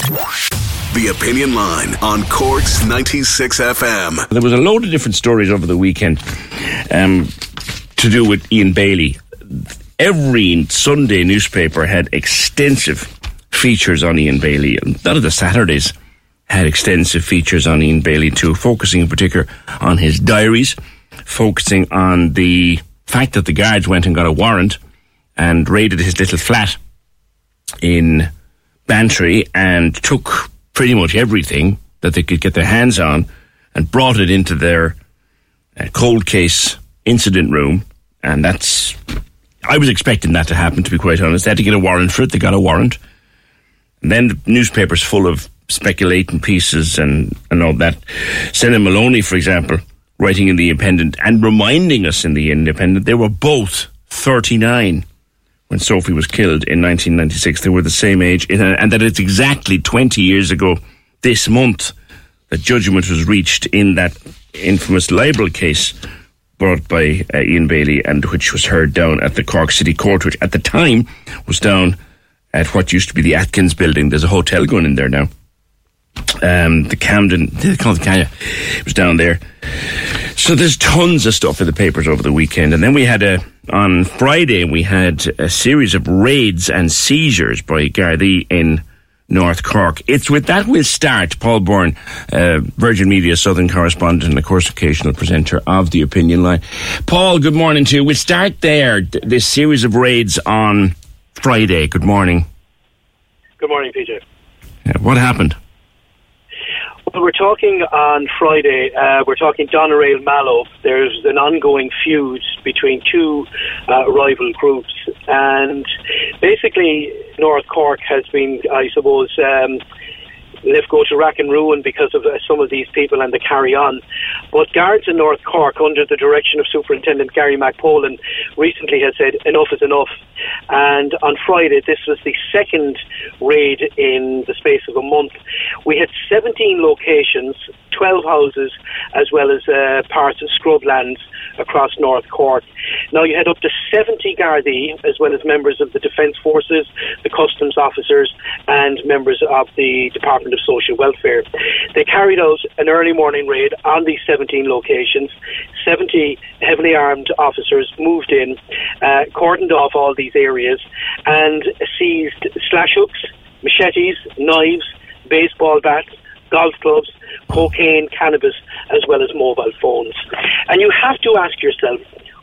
The Opinion Line on Corks 96 FM. There was a load of different stories over the weekend um, to do with Ian Bailey. Every Sunday newspaper had extensive features on Ian Bailey, and lot of the Saturdays had extensive features on Ian Bailey too, focusing in particular on his diaries, focusing on the fact that the guards went and got a warrant and raided his little flat in Bantry and took pretty much everything that they could get their hands on and brought it into their uh, cold case incident room. And that's, I was expecting that to happen, to be quite honest. They had to get a warrant for it. They got a warrant. And then the newspaper's full of speculating pieces and, and all that. Senan Molony, for example, writing in The Independent and reminding us in The Independent, they were both 39 when Sophie was killed in 1996. They were the same age, and that it's exactly 20 years ago this month that judgment was reached in that infamous libel case brought by uh, Ian Bailey and which was heard down at the Cork City Court, which at the time was down at what used to be the Atkins building. There's a hotel going in there now. Um, the Camden, call the Camden, it was down there. So there's tons of stuff in the papers over the weekend, and then we had a on Friday we had a series of raids and seizures by Gardaí in North Cork. It's with that we'll start. Paul Byrne, uh, Virgin Media Southern correspondent and of course occasional presenter of the Opinion Line. Paul, good morning to you. We'll start there. This series of raids on Friday. Good morning. Good morning, PJ. Yeah, what happened? Well, we're talking on Friday. Uh, we're talking Doneraile Mallow. There's an ongoing feud between two uh, rival groups, and basically North Cork has been, I suppose. Um, Go to rack and ruin because of uh, some of these people and the carry on. But guards in North Cork, under the direction of Superintendent Gary McPolan, recently has said enough is enough. And on Friday, this was the second raid in the space of a month. We had 17 locations, 12 houses, as well as uh, parts of scrublands across North Cork. Now you had up to 70 Gardaí, as well as members of the Defence Forces, the Customs officers, and members of the Department of Social Welfare. They carried out an early morning raid on these 17 locations. 70 heavily armed officers moved in, uh, cordoned off all these areas, and seized slash hooks, machetes, knives, baseball bats, golf clubs, cocaine, cannabis, as well as mobile phones. And you have to ask yourself,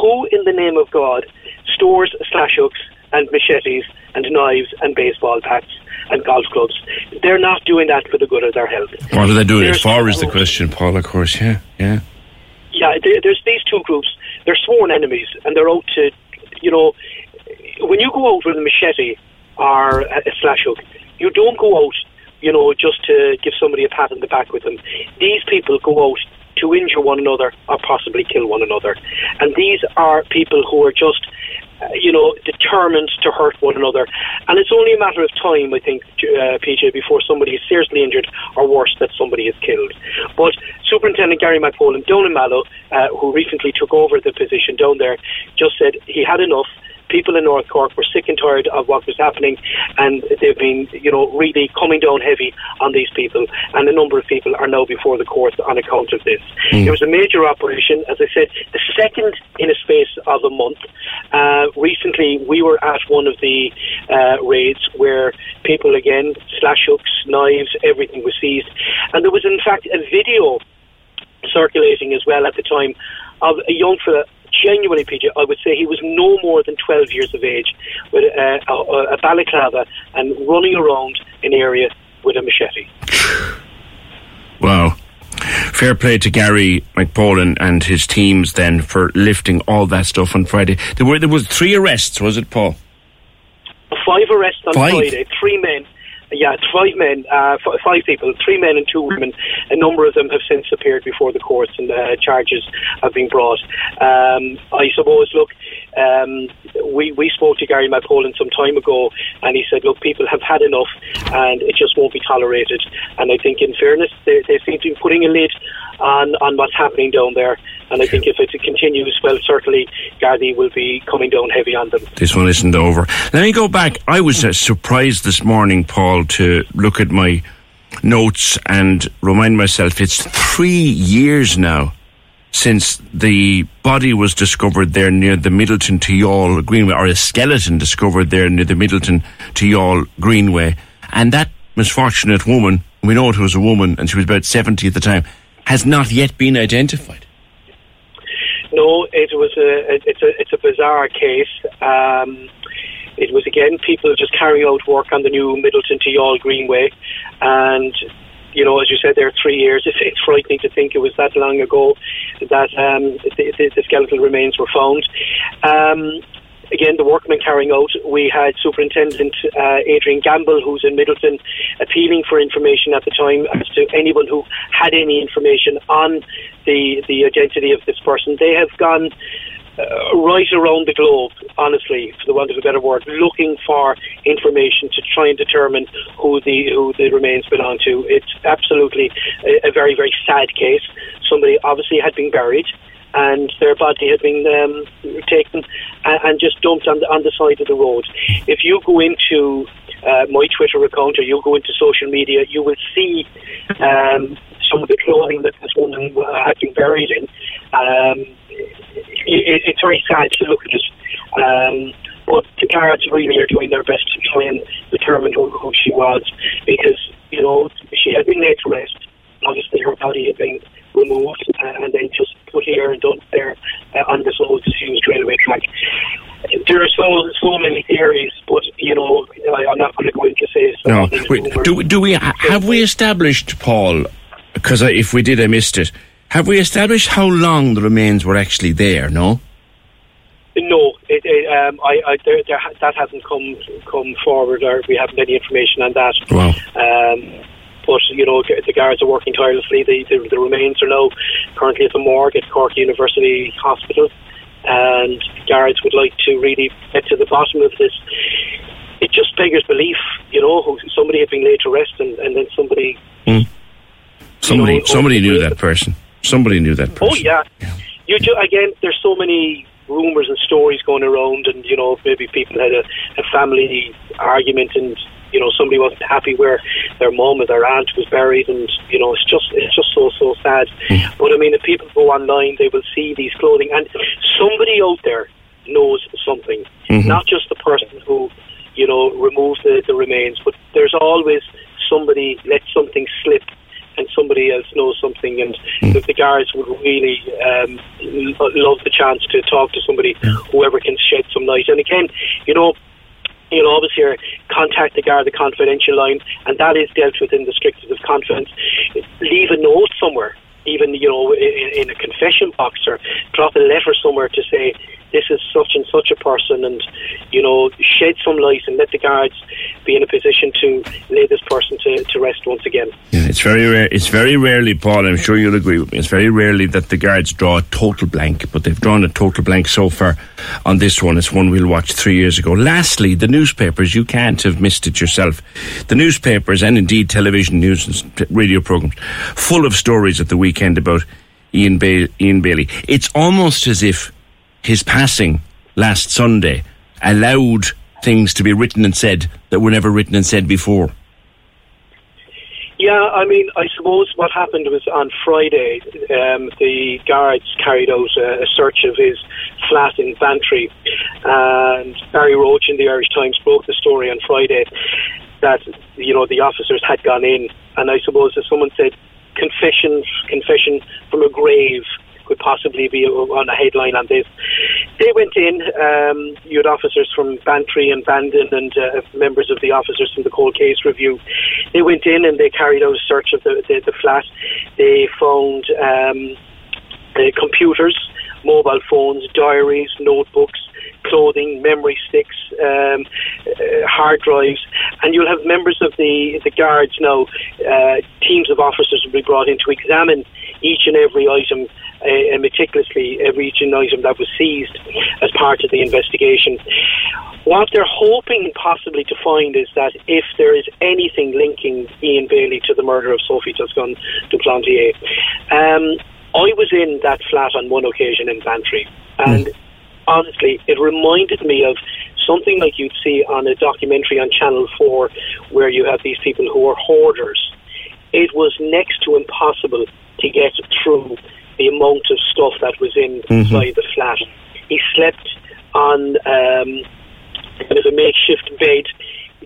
who in the name of God stores slash hooks and machetes and knives and baseball bats and golf clubs? They're not doing that for the good of their health. What are they doing it for is the question, Paul, of course, yeah, yeah. Yeah, there's these two groups. They're sworn enemies, and they're out to, you know, when you go out with a machete or a slash hook, you don't go out you know, just to give somebody a pat on the back with them. These people go out to injure one another or possibly kill one another. And these are people who are just, uh, you know, determined to hurt one another. And it's only a matter of time, I think, uh, PJ, before somebody is seriously injured or worse, that somebody is killed. But Superintendent Gary McPolan down in Mallow, uh, who recently took over the position down there, just said he had enough people in North Cork were sick and tired of what was happening, and they've been, you know, really coming down heavy on these people. And a number of people are now before the courts on account of this. Mm. It was a major operation, as I said, the second in a space of a month. Uh, recently, we were at one of the uh, raids where people again slash hooks, knives, everything was seized, and there was in fact a video circulating as well at the time of a young fella genuinely, PJ, I would say he was no more than 12 years of age with a, a, a balaclava and running around an area with a machete. Wow. Fair play to Gary McPolan and his teams then for lifting all that stuff on Friday. There were there was three arrests, was it, Paul? five arrests on Five? Friday, three men. Yeah, it's five men, uh, five people, three men and two women. A number of them have since appeared before the courts and uh, charges have been brought. Um, I suppose, look, um, we, we spoke to Gary McPolan some time ago and he said, look, people have had enough and it just won't be tolerated. And I think, in fairness, they, they seem to be putting a lid on, on what's happening down there. And I think if it continues, well, certainly Gardaí will be coming down heavy on them. This one isn't over. Let me go back. I was uh, surprised this morning, Paul, to look at my notes and remind myself it's three years now since the body was discovered there near the Midleton to Youghal Greenway, or a skeleton discovered there near the Midleton to Youghal Greenway. And that misfortunate woman, we know it was a woman, and she was about 70 at the time, has not yet been identified. No, it was a it's a it's a bizarre case. Um, it was again people just carrying out work on the new Midleton to Youghal Greenway, and you know, as you said, there three years. It's, it's frightening to think it was that long ago that um, the, the, the skeletal remains were found. Um, again, the workmen carrying out, we had Superintendent uh, Adrian Gamble, who's in Midleton, appealing for information at the time as to anyone who had any information on the, the identity of this person. They have gone uh, right around the globe, honestly, for the want of a better word, looking for information to try and determine who the who the remains belong to. It's absolutely a, a very very sad case. Somebody obviously had been buried and their body had been um, taken and, and, just dumped on the, on the side of the road. If you go into uh, my Twitter account or you go into social media, you will see um, some of the clothing that this woman had been buried in. Um, it, it's very sad to look at it. Um, but the guards really are doing their best to try and determine who, who she was because, you know, she had been laid to rest. Obviously, her body had been removed uh, and then just put here and done there uh, on this old disused railway track. There are so so many theories, but you know I, am not going to go into say. No, wait, do do we have we established Paul? Because if we did, I missed it. Have we established how long the remains were actually there? No. No, it, it, um, I, I, there, there, that hasn't come come forward, or we haven't any information on that. Wow. Um, but you know the guards are working tirelessly. The, the, the remains are now currently at the morgue at Cork University Hospital, and guards would like to really get to the bottom of this. It just beggars belief, you know. Somebody had been laid to rest, and, and then somebody. Mm. Somebody, you know, somebody knew that person. Somebody knew that person. Oh yeah. yeah. You do, again. There's so many rumors and stories going around, and you know maybe people had a, a family argument, and you know somebody wasn't happy where their mum or their aunt was buried, and you know it's just it's just so so sad. Mm. But I mean, if people go online, they will see these clothing, and somebody out there knows something, mm-hmm. not just the person who you know removes the, the remains, but there's always somebody let something slip and somebody else knows something, and mm. the guards would really um, love the chance to talk to somebody, whoever can shed some light. And again, you know, you'll always hear contact the Garda confidential line, and that is dealt with in the strictest of confidence. Leave a note somewhere, even you know, in, in a confession box, or drop a letter somewhere to say this is such and such a person, and you know, shed some light and let the guards be in a position to lay this person to, to rest once again. Yeah, it's very rare. It's very rarely, Paul. I'm sure you'll agree with me. It's very rarely that the guards draw a total blank, but they've drawn a total blank so far on this one. It's one we'll watch three years ago. Lastly, the newspapers. You can't have missed it yourself. The newspapers and indeed television news and radio programs full of stories at the weekend about Ian, ba- Ian Bailey. It's almost as if his passing last Sunday allowed things to be written and said that were never written and said before. Yeah, I mean, I suppose what happened was on Friday, um, the guards carried out a, a, search of his flat in Bantry, and Barry Roche in the Irish Times broke the story on Friday that you know the officers had gone in, and I suppose as someone said, confession, confession from a grave could possibly be on a headline on this. They went in, um, you had officers from Bantry and Bandon and uh, members of the officers from the cold case review. They went in and they carried out a search of the, the, the flat. They found um, uh, computers, mobile phones, diaries, notebooks, clothing, memory sticks, um, uh, hard drives, and you'll have members of the the guards now. Uh, teams of officers will be brought in to examine each and every item uh, meticulously, every each and item that was seized as part of the investigation. What they're hoping possibly to find is that if there is anything linking Ian Bailey to the murder of Sophie Toscan du Plantier, um, I was in that flat on one occasion in Bantry, and mm. Honestly, it reminded me of something like you'd see on a documentary on Channel 4 where you have these people who are hoarders. It was next to impossible to get through the amount of stuff that was inside mm-hmm. the flat. He slept on um, kind of a makeshift bed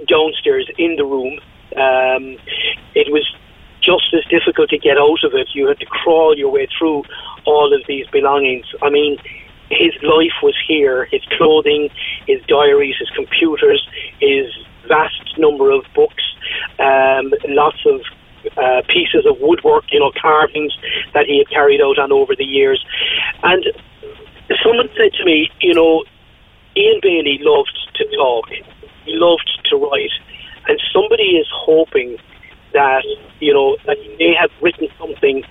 downstairs in the room. Um, it was just as difficult to get out of it. You had to crawl your way through all of these belongings. I mean, his life was here his clothing, his diaries, his computers, his vast number of books, um, lots of uh, pieces of woodwork, you know, carvings that he had carried out on over the years. And someone said to me, you know, Ian Bailey loved to talk, he loved to write, and somebody is hoping that you know that he may have written something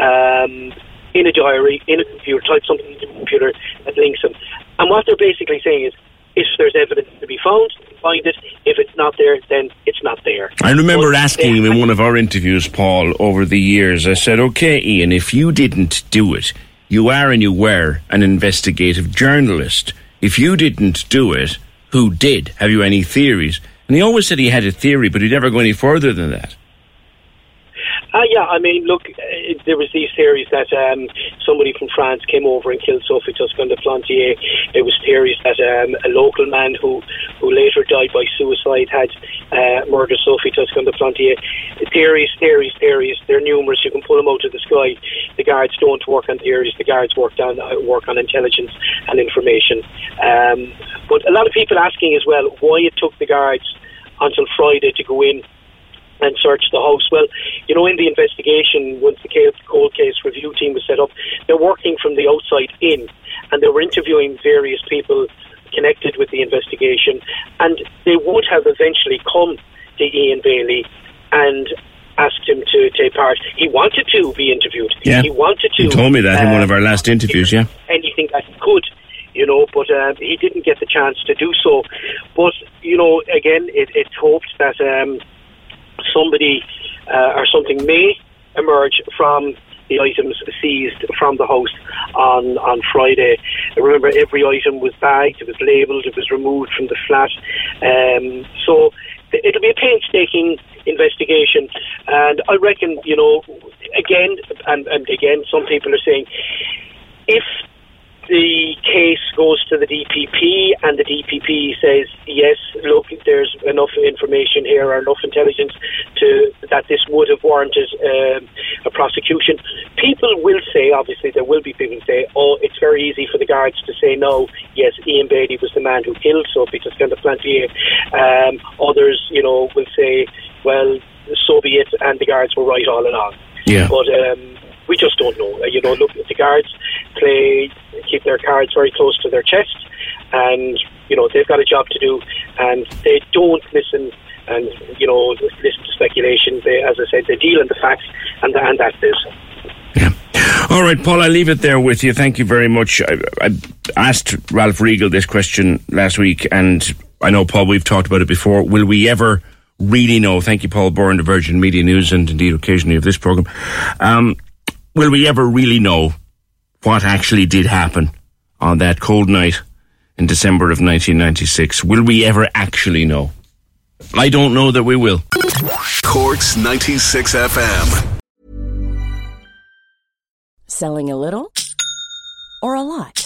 um, in a diary, in a computer, type something into a computer that links them. And what they're basically saying is, if there's evidence to be found, find it. If it's not there, then it's not there. I remember but asking him in one of our interviews, Paul, over the years. I said, "Okay, Ian, if you didn't do it, you are and you were an investigative journalist. If you didn't do it, who did? Have you any theories?" And he always said he had a theory, but he'd never go any further than that. Uh, yeah, I mean, look, uh, there was these theories that um, somebody from France came over and killed Sophie Toscan de Plantier. There was theories that um, a local man who, who later died by suicide had uh, murdered Sophie Toscan de Plantier. Theories, theories, theories. They're numerous. You can pull them out of the sky. The guards don't work on theories. The guards work on uh, work on intelligence and information. Um, but a lot of people asking as well why it took the guards until Friday to go in and search the house. Well, you know, in the investigation, once the cold case review team was set up, they're working from the outside in, and they were interviewing various people connected with the investigation, and they would have eventually come to Ian Bailey and asked him to take part. He wanted to be interviewed. Yeah. He wanted to. He told me that uh, in one of our last interviews, yeah. Anything that he could you know, but uh, he didn't get the chance to do so. But, you know, again, it, it's hoped that um, somebody uh, or something may emerge from the items seized from the house on on Friday. Remember, every item was bagged, it was labelled, it was removed from the flat. Um, so it'll be a painstaking investigation, and I reckon, you know, again and, and again, some people are saying if the case goes to the DPP and the DPP says, yes, look, there's enough information here or enough intelligence to that this would have warranted um, a prosecution, people will say, obviously, there will be people who say, oh, it's very easy for the guards to say no, yes, Ian Bailey was the man who killed Sophie de Plantier. Um, others, you know, will say, well, so be it, and the guards were right all along. Yeah. But um, we just don't know. You know, look, the guards play, keep their cards very close to their chest, and you know they've got a job to do, and they don't listen and you know listen to speculation. They, as I said, they deal in the facts, and and that's it. Yeah. All right, Paul, I'll leave it there with you. Thank you very much. I, I asked Ralph Riegel this question last week, and I know, Paul, we've talked about it before. Will we ever really know? Thank you, Paul Byrne, the Virgin Media News, and indeed occasionally of this program. Um, will we ever really know what actually did happen on that cold night in December of 1996? Will we ever actually know? I don't know that we will. Corks 96 FM. Selling a little or a lot?